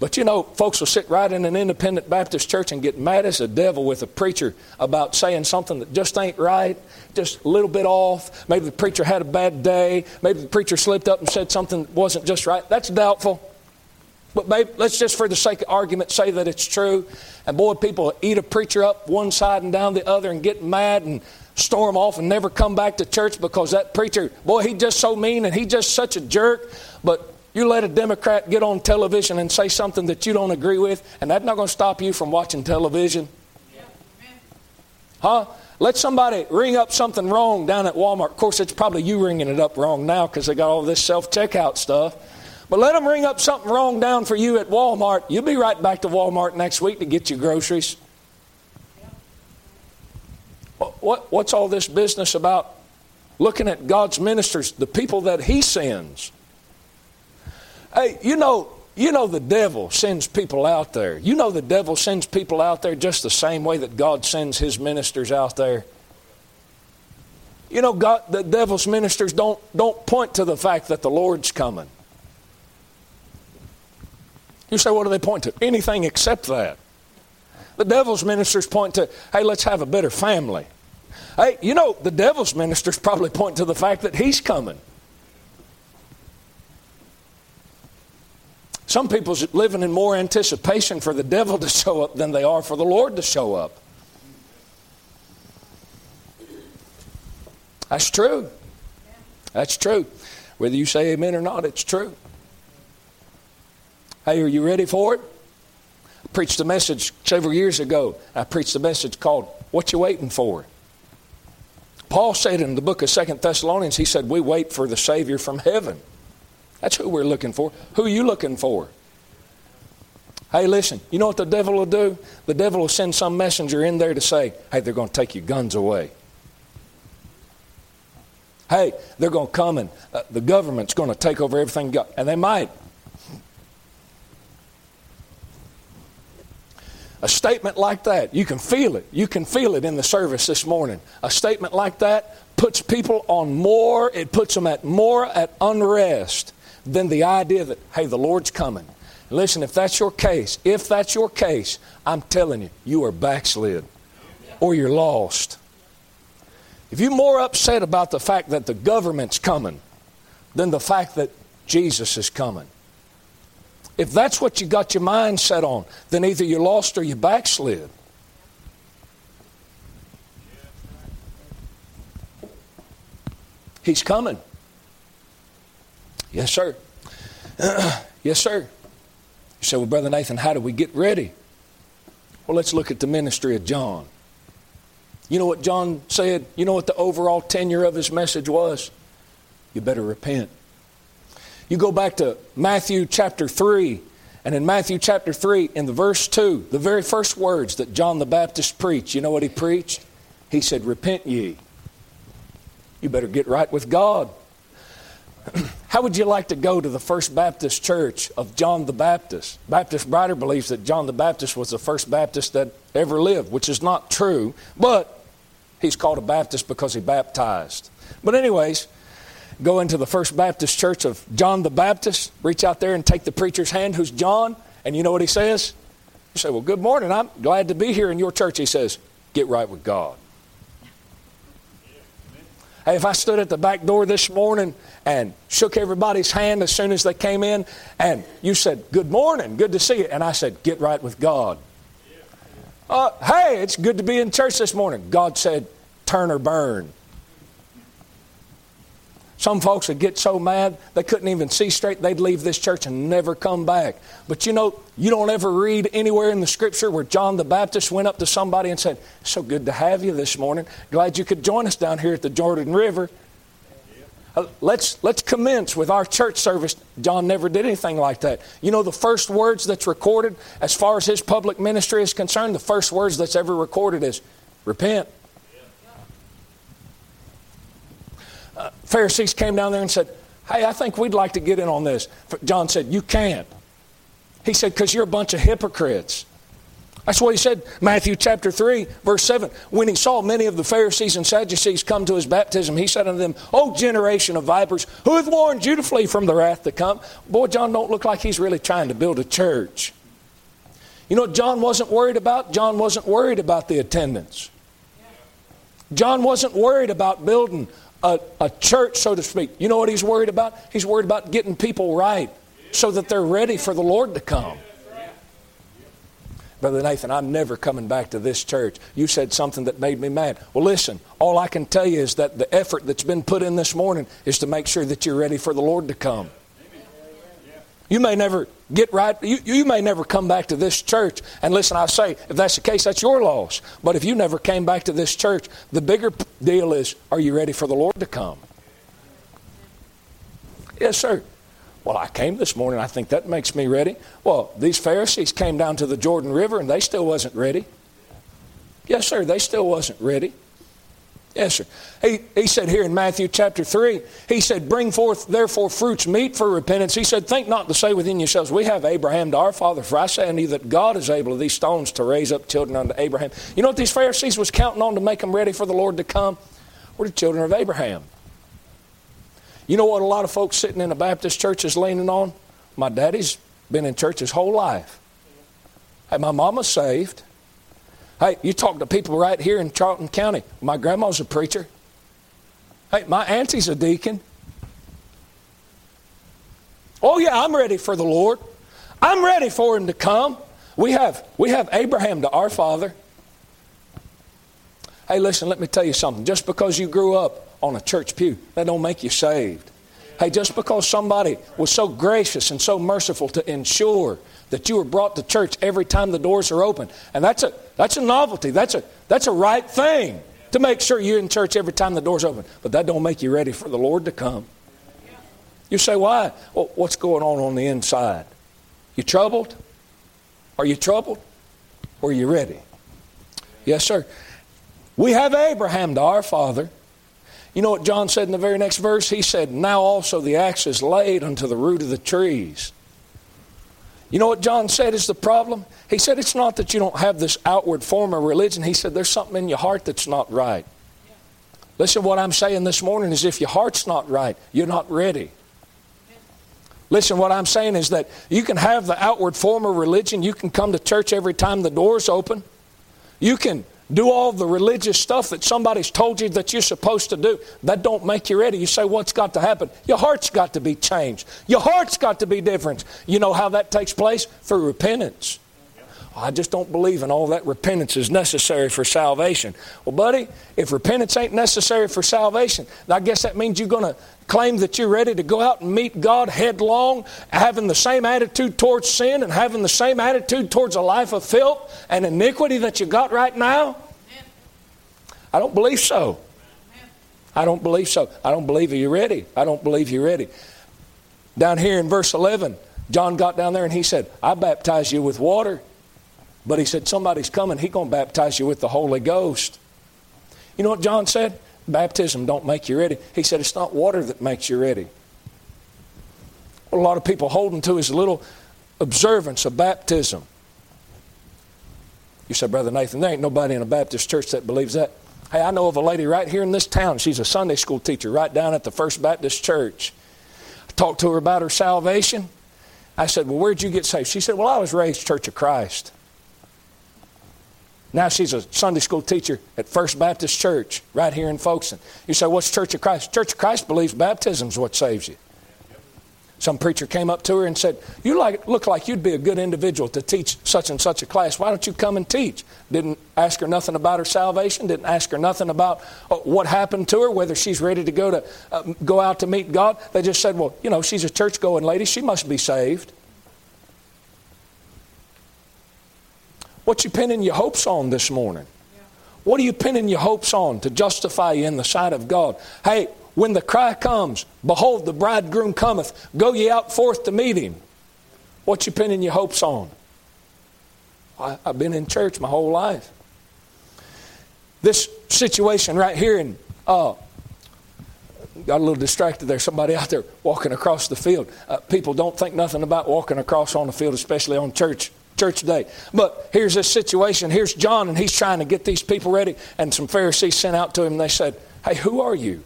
But you know, folks will sit right in an independent Baptist church and get mad as a devil with a preacher about saying something that just ain't right, just a little bit off. Maybe the preacher had a bad day. Maybe the preacher slipped up and said something that wasn't just right. That's doubtful. But babe, let's just, for the sake of argument, say that it's true. And boy, people eat a preacher up one side and down the other and get mad and storm off and never come back to church because that preacher, boy, he just so mean and he just such a jerk. But you let a Democrat get on television and say something that you don't agree with, and that's not going to stop you from watching television. Huh? Let somebody ring up something wrong down at Walmart. Of course, it's probably you ringing it up wrong now because they got all this self checkout stuff. But let them ring up something wrong down for you at Walmart. You'll be right back to Walmart next week to get your groceries. What, what's all this business about looking at God's ministers, the people that He sends? Hey, you know, you know the devil sends people out there. You know the devil sends people out there just the same way that God sends His ministers out there. You know, God, the devil's ministers don't, don't point to the fact that the Lord's coming. You say, what do they point to? Anything except that. The devil's ministers point to, hey, let's have a better family. Hey, you know, the devil's ministers probably point to the fact that he's coming. Some people are living in more anticipation for the devil to show up than they are for the Lord to show up. That's true. That's true. Whether you say amen or not, it's true. Hey, are you ready for it? I preached a message several years ago. I preached a message called What You Waiting For? Paul said in the book of Second Thessalonians, he said, We wait for the Savior from heaven. That's who we're looking for. Who are you looking for? Hey, listen, you know what the devil will do? The devil will send some messenger in there to say, Hey, they're going to take your guns away. Hey, they're going to come and uh, the government's going to take over everything. And they might. A statement like that, you can feel it. You can feel it in the service this morning. A statement like that puts people on more, it puts them at more at unrest than the idea that, hey, the Lord's coming. Listen, if that's your case, if that's your case, I'm telling you, you are backslid or you're lost. If you're more upset about the fact that the government's coming than the fact that Jesus is coming, if that's what you got your mind set on, then either you're lost or you backslid. He's coming. Yes, sir. yes, sir. You say, Well, Brother Nathan, how do we get ready? Well, let's look at the ministry of John. You know what John said? You know what the overall tenure of his message was? You better repent. You go back to Matthew chapter 3, and in Matthew chapter 3, in the verse 2, the very first words that John the Baptist preached, you know what he preached? He said, Repent ye. You better get right with God. How would you like to go to the First Baptist Church of John the Baptist? Baptist Brighter believes that John the Baptist was the first Baptist that ever lived, which is not true, but he's called a Baptist because he baptized. But, anyways, go into the First Baptist Church of John the Baptist, reach out there and take the preacher's hand, who's John, and you know what he says? You say, Well, good morning. I'm glad to be here in your church. He says, Get right with God. Hey, if I stood at the back door this morning and shook everybody's hand as soon as they came in, and you said, Good morning, good to see you, and I said, Get right with God. Uh, hey, it's good to be in church this morning. God said, Turn or burn. Some folks would get so mad they couldn't even see straight, they'd leave this church and never come back. But you know, you don't ever read anywhere in the scripture where John the Baptist went up to somebody and said, So good to have you this morning. Glad you could join us down here at the Jordan River. uh, let's, let's commence with our church service. John never did anything like that. You know, the first words that's recorded, as far as his public ministry is concerned, the first words that's ever recorded is repent. Pharisees came down there and said, Hey, I think we'd like to get in on this. John said, You can't. He said, Because you're a bunch of hypocrites. That's what he said, Matthew chapter 3, verse 7. When he saw many of the Pharisees and Sadducees come to his baptism, he said unto them, O generation of vipers, who hath warned you to flee from the wrath to come? Boy, John don't look like he's really trying to build a church. You know John wasn't worried about? John wasn't worried about the attendance. John wasn't worried about building a, a church, so to speak. You know what he's worried about? He's worried about getting people right so that they're ready for the Lord to come. Brother Nathan, I'm never coming back to this church. You said something that made me mad. Well, listen, all I can tell you is that the effort that's been put in this morning is to make sure that you're ready for the Lord to come. You may never get right, you, you may never come back to this church. And listen, I say, if that's the case, that's your loss. But if you never came back to this church, the bigger deal is, are you ready for the Lord to come? Yes, sir. Well, I came this morning. I think that makes me ready. Well, these Pharisees came down to the Jordan River and they still wasn't ready. Yes, sir, they still wasn't ready. Yes, sir. He, he said here in Matthew chapter 3, he said, Bring forth therefore fruits meet for repentance. He said, Think not to say within yourselves, We have Abraham to our father, for I say unto you that God is able of these stones to raise up children unto Abraham. You know what these Pharisees was counting on to make them ready for the Lord to come? Were the children of Abraham. You know what a lot of folks sitting in a Baptist church is leaning on? My daddy's been in church his whole life. Hey, my mama's saved. Hey, you talk to people right here in Charlton County. My grandma's a preacher. Hey, my auntie's a deacon. Oh yeah, I'm ready for the Lord. I'm ready for him to come. We have we have Abraham to our father. Hey, listen, let me tell you something. Just because you grew up on a church pew. That don't make you saved. Hey, just because somebody was so gracious and so merciful to ensure that you are brought to church every time the doors are open, and that's a that's a novelty. That's a that's a right thing to make sure you're in church every time the doors open. But that don't make you ready for the Lord to come. You say, why? Well, what's going on on the inside? You troubled? Are you troubled? Or are you ready? Yes, sir. We have Abraham to our father. You know what John said in the very next verse? He said, Now also the axe is laid unto the root of the trees. You know what John said is the problem? He said, It's not that you don't have this outward form of religion. He said, There's something in your heart that's not right. Listen, what I'm saying this morning is if your heart's not right, you're not ready. Listen, what I'm saying is that you can have the outward form of religion. You can come to church every time the door's open. You can do all the religious stuff that somebody's told you that you're supposed to do. That don't make you ready. You say what's got to happen? Your heart's got to be changed. Your heart's got to be different. You know how that takes place? Through repentance I just don't believe in all that repentance is necessary for salvation. Well, buddy, if repentance ain't necessary for salvation, I guess that means you're going to claim that you're ready to go out and meet God headlong, having the same attitude towards sin and having the same attitude towards a life of filth and iniquity that you got right now? I don't believe so. I don't believe so. I don't believe you're ready. I don't believe you're ready. Down here in verse 11, John got down there and he said, I baptize you with water. But he said, Somebody's coming. He's going to baptize you with the Holy Ghost. You know what John said? Baptism don't make you ready. He said, It's not water that makes you ready. What a lot of people holding to is a little observance of baptism. You said, Brother Nathan, there ain't nobody in a Baptist church that believes that. Hey, I know of a lady right here in this town. She's a Sunday school teacher right down at the First Baptist Church. I talked to her about her salvation. I said, Well, where'd you get saved? She said, Well, I was raised Church of Christ. Now she's a Sunday school teacher at First Baptist Church right here in Folkston. You say, What's Church of Christ? Church of Christ believes baptism is what saves you. Some preacher came up to her and said, You like, look like you'd be a good individual to teach such and such a class. Why don't you come and teach? Didn't ask her nothing about her salvation, didn't ask her nothing about uh, what happened to her, whether she's ready to go, to, uh, go out to meet God. They just said, Well, you know, she's a church going lady, she must be saved. What you pinning your hopes on this morning? What are you pinning your hopes on to justify you in the sight of God? Hey, when the cry comes, Behold, the bridegroom cometh, go ye out forth to meet him. What you pinning your hopes on? I, have been in church my whole life. This situation right here in uh, got a little distracted there. Somebody out there walking across the field. Uh, people don't think nothing about walking across on the field, especially on church church today. But here's this situation. Here's John, and he's trying to get these people ready. And some Pharisees sent out to him, and they said, "Hey, who are you?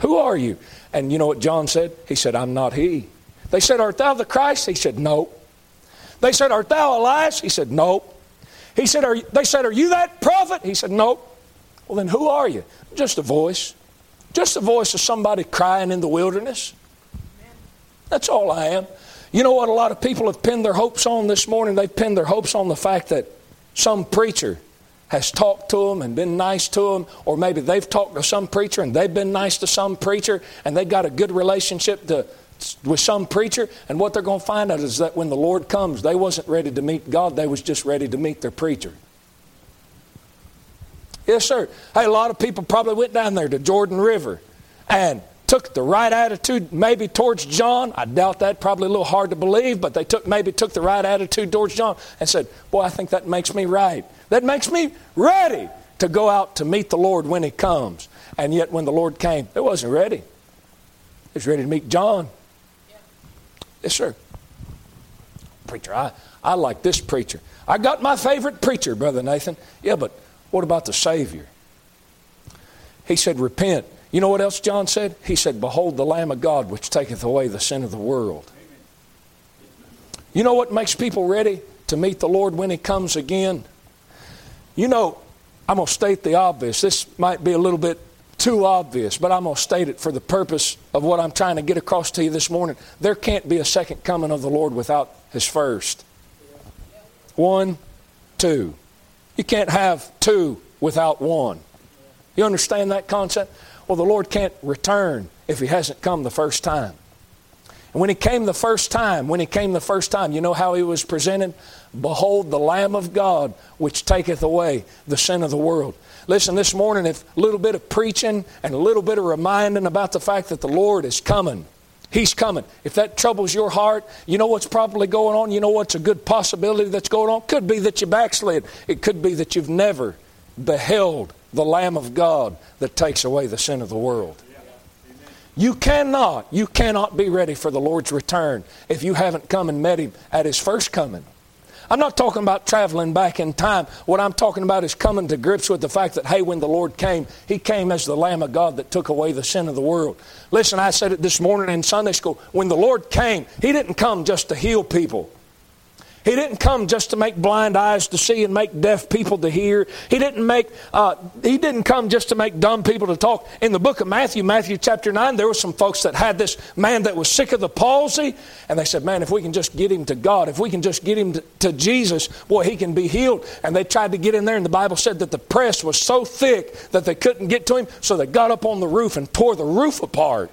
Who are you?" And you know what John said? He said, "I'm not he." They said, "Art thou the Christ?" He said, "No." They said, "Art thou Elias?" He said, "No." He said, are, "They said, are you that prophet?" He said, "No." Well, then who are you? Just a voice. Just the voice of somebody crying in the wilderness. That's all I am. You know what a lot of people have pinned their hopes on this morning? They've pinned their hopes on the fact that some preacher has talked to them and been nice to them, or maybe they've talked to some preacher and they've been nice to some preacher and they've got a good relationship to, with some preacher. And what they're going to find out is that when the Lord comes, they wasn't ready to meet God, they was just ready to meet their preacher. Yes, sir. Hey, a lot of people probably went down there to Jordan River and took the right attitude maybe towards John. I doubt that, probably a little hard to believe, but they took maybe took the right attitude towards John and said, Boy, I think that makes me right. That makes me ready to go out to meet the Lord when He comes. And yet when the Lord came, it wasn't ready. It was ready to meet John. Yes, sir. Preacher, I, I like this preacher. I got my favorite preacher, Brother Nathan. Yeah, but what about the Savior? He said, Repent. You know what else John said? He said, Behold the Lamb of God which taketh away the sin of the world. You know what makes people ready to meet the Lord when He comes again? You know, I'm going to state the obvious. This might be a little bit too obvious, but I'm going to state it for the purpose of what I'm trying to get across to you this morning. There can't be a second coming of the Lord without His first. One, two. You can't have two without one. You understand that concept? Well, the Lord can't return if He hasn't come the first time. And when He came the first time, when He came the first time, you know how He was presented? Behold, the Lamb of God, which taketh away the sin of the world. Listen, this morning, if a little bit of preaching and a little bit of reminding about the fact that the Lord is coming, He's coming. If that troubles your heart, you know what's probably going on? You know what's a good possibility that's going on? Could be that you backslid. It could be that you've never beheld the Lamb of God that takes away the sin of the world. You cannot, you cannot be ready for the Lord's return if you haven't come and met Him at His first coming. I'm not talking about traveling back in time. What I'm talking about is coming to grips with the fact that, hey, when the Lord came, He came as the Lamb of God that took away the sin of the world. Listen, I said it this morning in Sunday school. When the Lord came, He didn't come just to heal people. He didn't come just to make blind eyes to see and make deaf people to hear. He didn't make. Uh, he didn't come just to make dumb people to talk. In the book of Matthew, Matthew chapter nine, there were some folks that had this man that was sick of the palsy, and they said, "Man, if we can just get him to God, if we can just get him to, to Jesus, boy, he can be healed." And they tried to get in there, and the Bible said that the press was so thick that they couldn't get to him, so they got up on the roof and tore the roof apart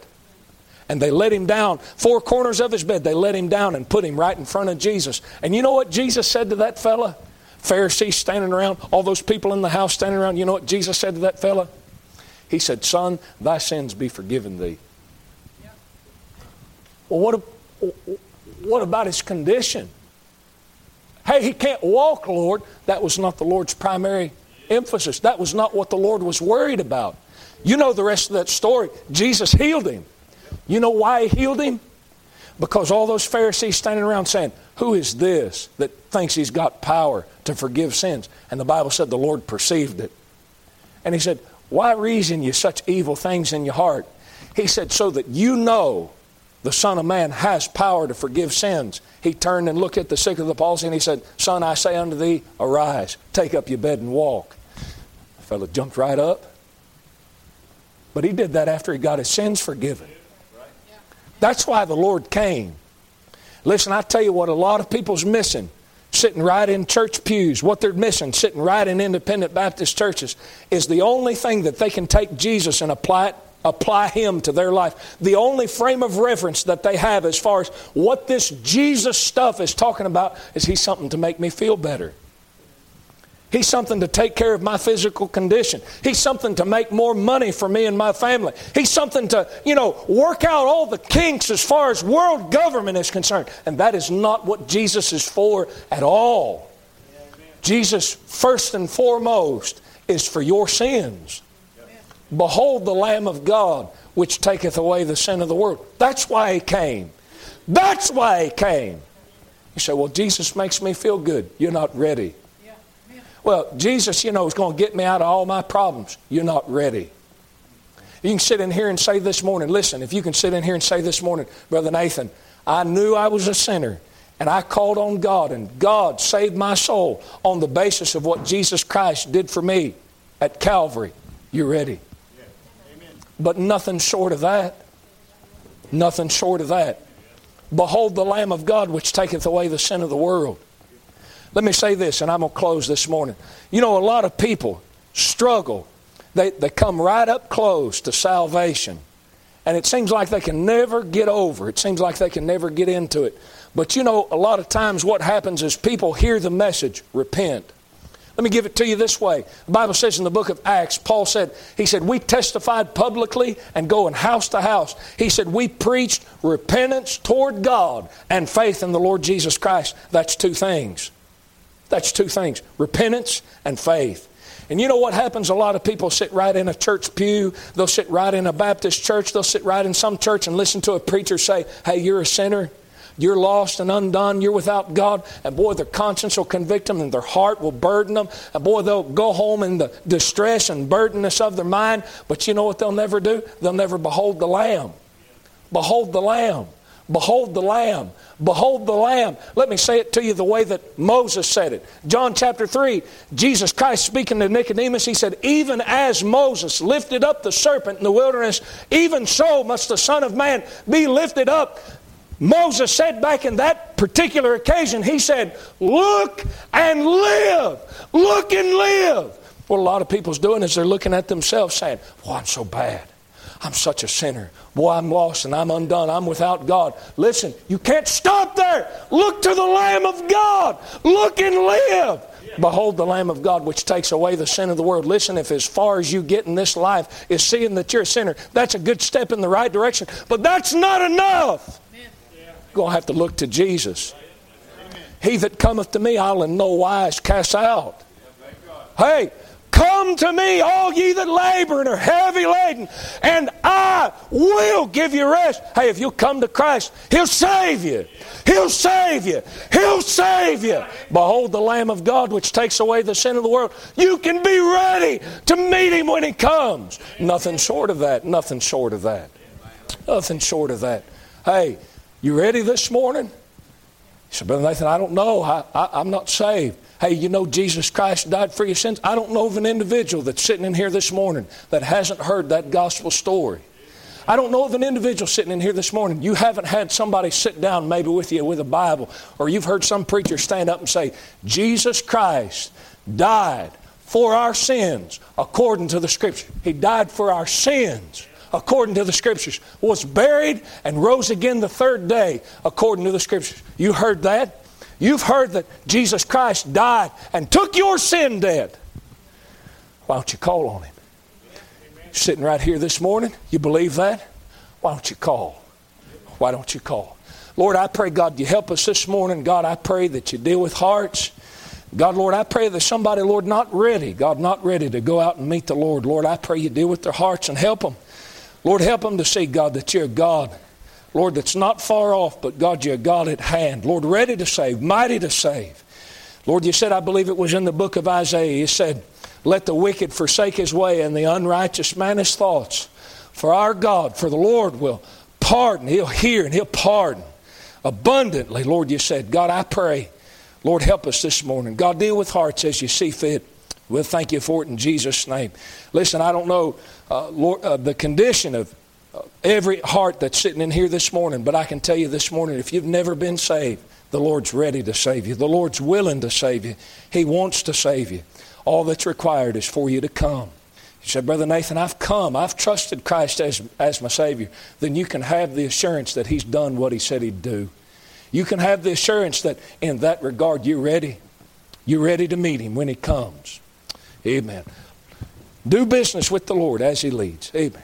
and they let him down, four corners of his bed, they let him down and put him right in front of Jesus. And you know what Jesus said to that fella? Pharisees standing around, all those people in the house standing around, you know what Jesus said to that fella? He said, Son, thy sins be forgiven thee. Well, what, what about his condition? Hey, he can't walk, Lord. That was not the Lord's primary emphasis. That was not what the Lord was worried about. You know the rest of that story. Jesus healed him. You know why he healed him? Because all those Pharisees standing around saying, Who is this that thinks he's got power to forgive sins? And the Bible said the Lord perceived it. And he said, Why reason you such evil things in your heart? He said, So that you know the Son of Man has power to forgive sins. He turned and looked at the sick of the palsy and he said, Son, I say unto thee, arise, take up your bed and walk. The fellow jumped right up. But he did that after he got his sins forgiven. That's why the Lord came. Listen, I tell you what, a lot of people's missing sitting right in church pews, what they're missing, sitting right in independent Baptist churches, is the only thing that they can take Jesus and apply it, apply Him to their life. The only frame of reference that they have as far as what this Jesus stuff is talking about is He's something to make me feel better. He's something to take care of my physical condition. He's something to make more money for me and my family. He's something to, you know, work out all the kinks as far as world government is concerned. And that is not what Jesus is for at all. Jesus, first and foremost, is for your sins. Behold the Lamb of God, which taketh away the sin of the world. That's why He came. That's why He came. You say, well, Jesus makes me feel good. You're not ready. Well, Jesus, you know, is going to get me out of all my problems. You're not ready. You can sit in here and say this morning, listen, if you can sit in here and say this morning, Brother Nathan, I knew I was a sinner and I called on God and God saved my soul on the basis of what Jesus Christ did for me at Calvary. You're ready. But nothing short of that. Nothing short of that. Behold the Lamb of God which taketh away the sin of the world. Let me say this, and I'm going to close this morning. You know, a lot of people struggle. They, they come right up close to salvation, and it seems like they can never get over. It seems like they can never get into it. But you know, a lot of times what happens is people hear the message, repent. Let me give it to you this way. The Bible says in the book of Acts, Paul said, he said, we testified publicly and going house to house. He said, we preached repentance toward God and faith in the Lord Jesus Christ. That's two things. That's two things repentance and faith. And you know what happens? A lot of people sit right in a church pew. They'll sit right in a Baptist church. They'll sit right in some church and listen to a preacher say, Hey, you're a sinner. You're lost and undone. You're without God. And boy, their conscience will convict them and their heart will burden them. And boy, they'll go home in the distress and burdenness of their mind. But you know what they'll never do? They'll never behold the Lamb. Behold the Lamb. Behold the Lamb. Behold the Lamb. Let me say it to you the way that Moses said it. John chapter 3, Jesus Christ speaking to Nicodemus, he said, Even as Moses lifted up the serpent in the wilderness, even so must the Son of Man be lifted up. Moses said back in that particular occasion, he said, Look and live. Look and live. What a lot of people's doing is they're looking at themselves saying, Well, I'm so bad. I'm such a sinner. Boy, I'm lost and I'm undone. I'm without God. Listen, you can't stop there. Look to the Lamb of God. Look and live. Behold the Lamb of God which takes away the sin of the world. Listen, if as far as you get in this life is seeing that you're a sinner, that's a good step in the right direction. But that's not enough. You're going to have to look to Jesus. He that cometh to me, I'll in no wise cast out. Hey, Come to me, all ye that labor and are heavy laden, and I will give you rest. Hey, if you'll come to Christ, He'll save you. He'll save you. He'll save you. Behold the Lamb of God which takes away the sin of the world. You can be ready to meet Him when He comes. Nothing short of that. Nothing short of that. Nothing short of that. Hey, you ready this morning? He said, Brother Nathan, I don't know. I, I, I'm not saved hey, you know Jesus Christ died for your sins? I don't know of an individual that's sitting in here this morning that hasn't heard that gospel story. I don't know of an individual sitting in here this morning. You haven't had somebody sit down maybe with you with a Bible, or you've heard some preacher stand up and say, Jesus Christ died for our sins according to the Scripture. He died for our sins according to the Scriptures, was buried and rose again the third day according to the Scriptures. You heard that? You've heard that Jesus Christ died and took your sin dead. Why don't you call on Him? Sitting right here this morning, you believe that? Why don't you call? Why don't you call? Lord, I pray, God, you help us this morning. God, I pray that you deal with hearts. God, Lord, I pray that somebody, Lord, not ready, God, not ready to go out and meet the Lord. Lord, I pray you deal with their hearts and help them. Lord, help them to see, God, that you're God Lord, that's not far off, but God, you're God at hand. Lord, ready to save, mighty to save. Lord, you said, I believe it was in the book of Isaiah, you said, Let the wicked forsake his way and the unrighteous man his thoughts. For our God, for the Lord will pardon. He'll hear and he'll pardon abundantly. Lord, you said, God, I pray. Lord, help us this morning. God, deal with hearts as you see fit. We'll thank you for it in Jesus' name. Listen, I don't know uh, Lord, uh, the condition of every heart that's sitting in here this morning, but I can tell you this morning if you've never been saved, the Lord's ready to save you. The Lord's willing to save you. He wants to save you. All that's required is for you to come. You said, Brother Nathan, I've come. I've trusted Christ as, as my Savior. Then you can have the assurance that He's done what He said He'd do. You can have the assurance that in that regard you're ready. You're ready to meet Him when He comes. Amen. Do business with the Lord as He leads. Amen.